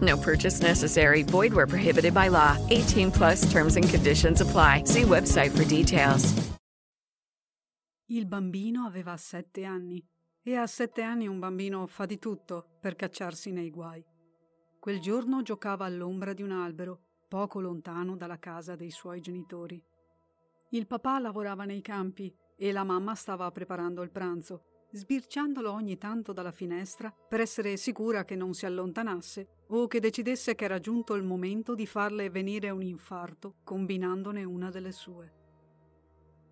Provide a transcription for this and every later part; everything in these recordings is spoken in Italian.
No purchase necessary. Void where prohibited by law. 18 plus terms and conditions apply. See website for details. Il bambino aveva sette anni e a sette anni un bambino fa di tutto per cacciarsi nei guai. Quel giorno giocava all'ombra di un albero, poco lontano dalla casa dei suoi genitori. Il papà lavorava nei campi e la mamma stava preparando il pranzo, sbirciandolo ogni tanto dalla finestra per essere sicura che non si allontanasse o che decidesse che era giunto il momento di farle venire un infarto combinandone una delle sue.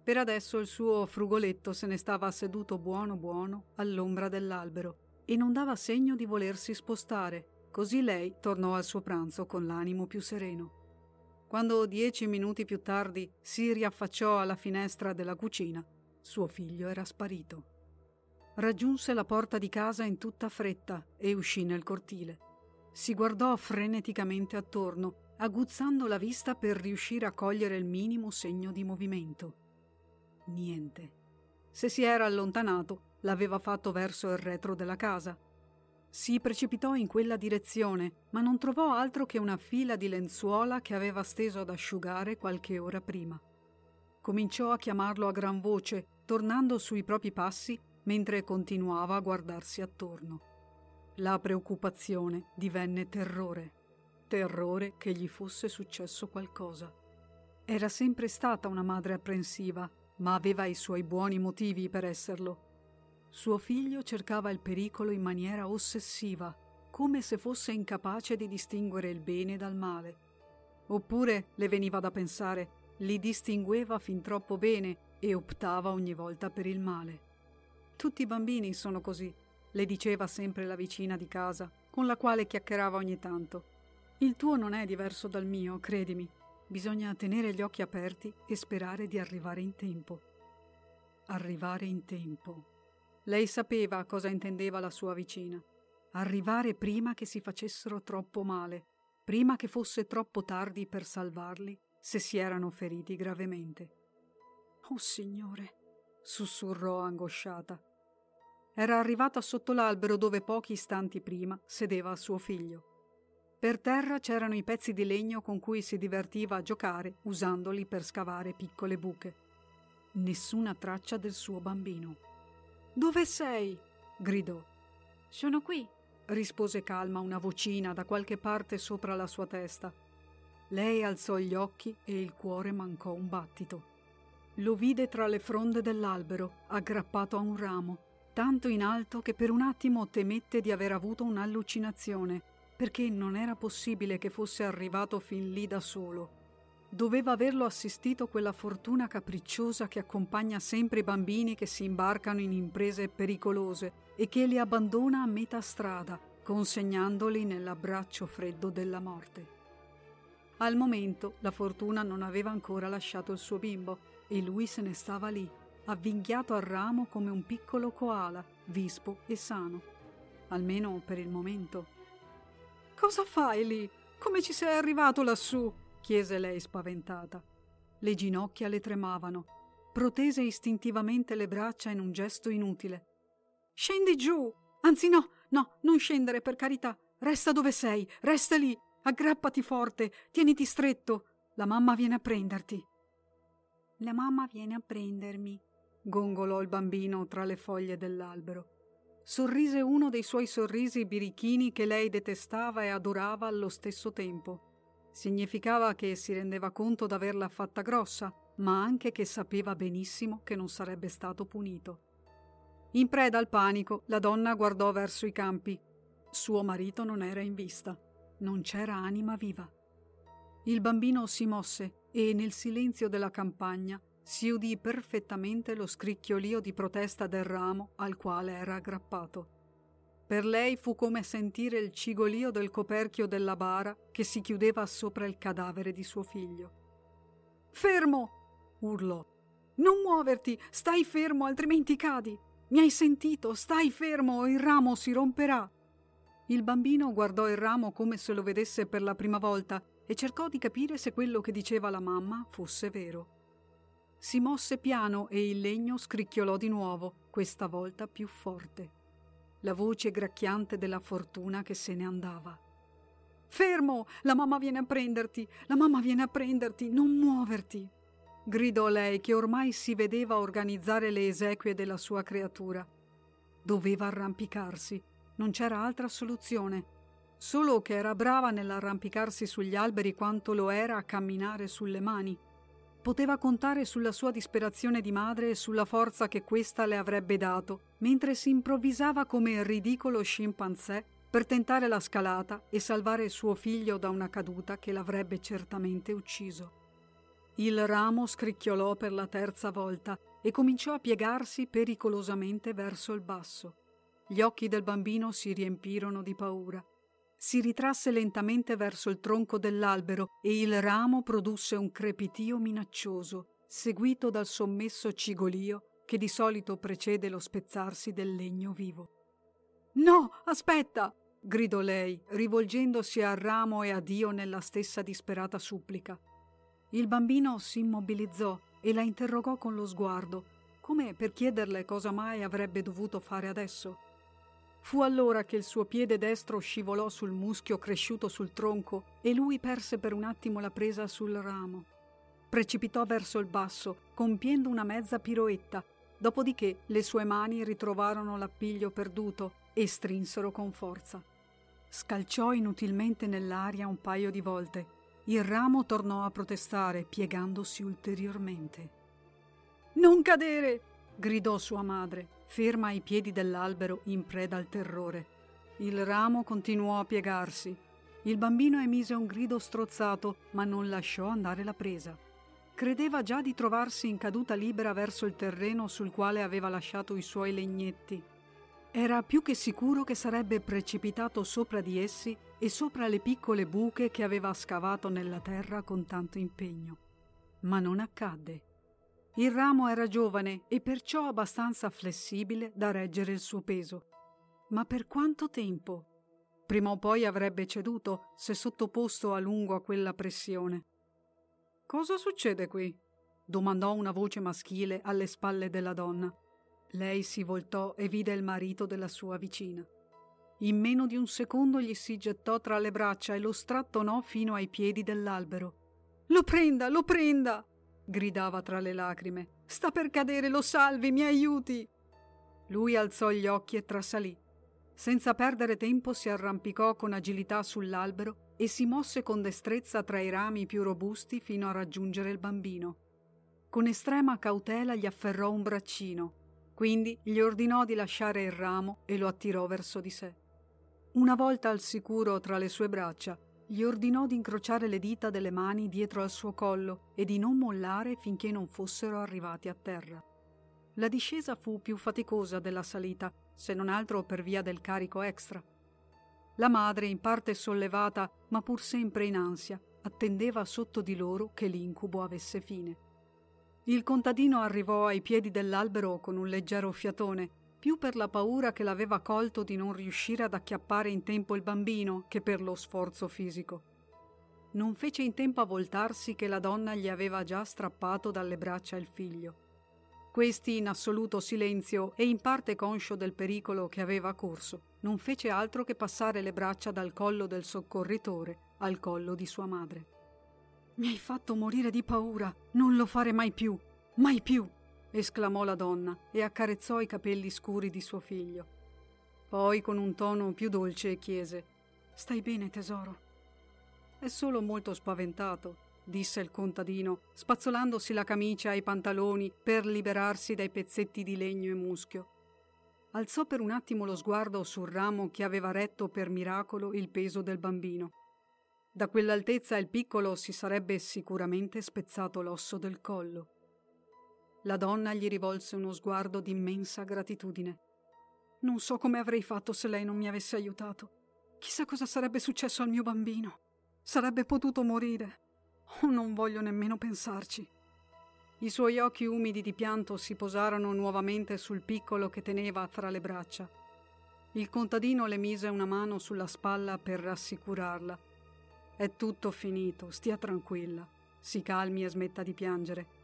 Per adesso il suo frugoletto se ne stava seduto buono buono all'ombra dell'albero e non dava segno di volersi spostare, così lei tornò al suo pranzo con l'animo più sereno. Quando dieci minuti più tardi si riaffacciò alla finestra della cucina, suo figlio era sparito. Raggiunse la porta di casa in tutta fretta e uscì nel cortile. Si guardò freneticamente attorno, aguzzando la vista per riuscire a cogliere il minimo segno di movimento. Niente. Se si era allontanato, l'aveva fatto verso il retro della casa. Si precipitò in quella direzione, ma non trovò altro che una fila di lenzuola che aveva steso ad asciugare qualche ora prima. Cominciò a chiamarlo a gran voce, tornando sui propri passi mentre continuava a guardarsi attorno. La preoccupazione divenne terrore, terrore che gli fosse successo qualcosa. Era sempre stata una madre apprensiva, ma aveva i suoi buoni motivi per esserlo. Suo figlio cercava il pericolo in maniera ossessiva, come se fosse incapace di distinguere il bene dal male. Oppure, le veniva da pensare, li distingueva fin troppo bene e optava ogni volta per il male. Tutti i bambini sono così, le diceva sempre la vicina di casa, con la quale chiacchierava ogni tanto. Il tuo non è diverso dal mio, credimi. Bisogna tenere gli occhi aperti e sperare di arrivare in tempo. Arrivare in tempo. Lei sapeva cosa intendeva la sua vicina. Arrivare prima che si facessero troppo male, prima che fosse troppo tardi per salvarli se si erano feriti gravemente. Oh Signore, sussurrò angosciata. Era arrivata sotto l'albero dove pochi istanti prima sedeva suo figlio. Per terra c'erano i pezzi di legno con cui si divertiva a giocare usandoli per scavare piccole buche. Nessuna traccia del suo bambino. Dove sei? gridò. Sono qui, rispose calma una vocina da qualche parte sopra la sua testa. Lei alzò gli occhi e il cuore mancò un battito. Lo vide tra le fronde dell'albero, aggrappato a un ramo, tanto in alto che per un attimo temette di aver avuto un'allucinazione perché non era possibile che fosse arrivato fin lì da solo. Doveva averlo assistito quella fortuna capricciosa che accompagna sempre i bambini che si imbarcano in imprese pericolose e che li abbandona a metà strada, consegnandoli nell'abbraccio freddo della morte. Al momento la fortuna non aveva ancora lasciato il suo bimbo e lui se ne stava lì, avvinghiato al ramo come un piccolo koala, vispo e sano. Almeno per il momento. Cosa fai lì? Come ci sei arrivato lassù? chiese lei spaventata. Le ginocchia le tremavano. Protese istintivamente le braccia in un gesto inutile. Scendi giù! Anzi no, no, non scendere per carità. Resta dove sei, resta lì. Aggrappati forte, tieniti stretto. La mamma viene a prenderti. La mamma viene a prendermi, gongolò il bambino tra le foglie dell'albero sorrise uno dei suoi sorrisi birichini che lei detestava e adorava allo stesso tempo. Significava che si rendeva conto d'averla fatta grossa, ma anche che sapeva benissimo che non sarebbe stato punito. In preda al panico, la donna guardò verso i campi. Suo marito non era in vista. Non c'era anima viva. Il bambino si mosse e nel silenzio della campagna si udì perfettamente lo scricchiolio di protesta del ramo al quale era aggrappato. Per lei fu come sentire il cigolio del coperchio della bara che si chiudeva sopra il cadavere di suo figlio. Fermo! urlò. Non muoverti! Stai fermo, altrimenti cadi! Mi hai sentito? Stai fermo o il ramo si romperà! Il bambino guardò il ramo come se lo vedesse per la prima volta e cercò di capire se quello che diceva la mamma fosse vero. Si mosse piano e il legno scricchiolò di nuovo, questa volta più forte. La voce gracchiante della fortuna che se ne andava. Fermo! La mamma viene a prenderti! La mamma viene a prenderti! Non muoverti! gridò lei che ormai si vedeva organizzare le esequie della sua creatura. Doveva arrampicarsi, non c'era altra soluzione. Solo che era brava nell'arrampicarsi sugli alberi quanto lo era a camminare sulle mani. Poteva contare sulla sua disperazione di madre e sulla forza che questa le avrebbe dato, mentre si improvvisava come il ridicolo scimpanzé per tentare la scalata e salvare suo figlio da una caduta che l'avrebbe certamente ucciso. Il ramo scricchiolò per la terza volta e cominciò a piegarsi pericolosamente verso il basso. Gli occhi del bambino si riempirono di paura. Si ritrasse lentamente verso il tronco dell'albero e il ramo produsse un crepitio minaccioso, seguito dal sommesso cigolio che di solito precede lo spezzarsi del legno vivo. No, aspetta! gridò lei, rivolgendosi al ramo e a Dio nella stessa disperata supplica. Il bambino si immobilizzò e la interrogò con lo sguardo, come per chiederle cosa mai avrebbe dovuto fare adesso. Fu allora che il suo piede destro scivolò sul muschio cresciuto sul tronco e lui perse per un attimo la presa sul ramo. Precipitò verso il basso, compiendo una mezza piroetta, dopodiché le sue mani ritrovarono l'appiglio perduto e strinsero con forza. Scalciò inutilmente nell'aria un paio di volte. Il ramo tornò a protestare, piegandosi ulteriormente. Non cadere! gridò sua madre ferma ai piedi dell'albero in preda al terrore. Il ramo continuò a piegarsi. Il bambino emise un grido strozzato, ma non lasciò andare la presa. Credeva già di trovarsi in caduta libera verso il terreno sul quale aveva lasciato i suoi legnetti. Era più che sicuro che sarebbe precipitato sopra di essi e sopra le piccole buche che aveva scavato nella terra con tanto impegno. Ma non accadde. Il ramo era giovane e perciò abbastanza flessibile da reggere il suo peso. Ma per quanto tempo? Prima o poi avrebbe ceduto se sottoposto a lungo a quella pressione. Cosa succede qui? domandò una voce maschile alle spalle della donna. Lei si voltò e vide il marito della sua vicina. In meno di un secondo gli si gettò tra le braccia e lo strattonò fino ai piedi dell'albero. Lo prenda, lo prenda! Gridava tra le lacrime. Sta per cadere, lo salvi, mi aiuti! Lui alzò gli occhi e trasalì. Senza perdere tempo si arrampicò con agilità sull'albero e si mosse con destrezza tra i rami più robusti fino a raggiungere il bambino. Con estrema cautela gli afferrò un braccino, quindi gli ordinò di lasciare il ramo e lo attirò verso di sé. Una volta al sicuro tra le sue braccia, gli ordinò di incrociare le dita delle mani dietro al suo collo e di non mollare finché non fossero arrivati a terra. La discesa fu più faticosa della salita, se non altro per via del carico extra. La madre, in parte sollevata, ma pur sempre in ansia, attendeva sotto di loro che l'incubo avesse fine. Il contadino arrivò ai piedi dell'albero con un leggero fiatone più per la paura che l'aveva colto di non riuscire ad acchiappare in tempo il bambino che per lo sforzo fisico. Non fece in tempo a voltarsi che la donna gli aveva già strappato dalle braccia il figlio. Questi, in assoluto silenzio e in parte conscio del pericolo che aveva corso, non fece altro che passare le braccia dal collo del soccorritore al collo di sua madre. Mi hai fatto morire di paura, non lo fare mai più, mai più, esclamò la donna e accarezzò i capelli scuri di suo figlio. Poi, con un tono più dolce, chiese: Stai bene, tesoro? È solo molto spaventato. disse il contadino, spazzolandosi la camicia e i pantaloni per liberarsi dai pezzetti di legno e muschio. Alzò per un attimo lo sguardo sul ramo che aveva retto per miracolo il peso del bambino. Da quell'altezza il piccolo si sarebbe sicuramente spezzato l'osso del collo. La donna gli rivolse uno sguardo di immensa gratitudine. Non so come avrei fatto se lei non mi avesse aiutato. Chissà cosa sarebbe successo al mio bambino. Sarebbe potuto morire. Oh, non voglio nemmeno pensarci. I suoi occhi umidi di pianto si posarono nuovamente sul piccolo che teneva fra le braccia. Il contadino le mise una mano sulla spalla per rassicurarla. È tutto finito, stia tranquilla. Si calmi e smetta di piangere.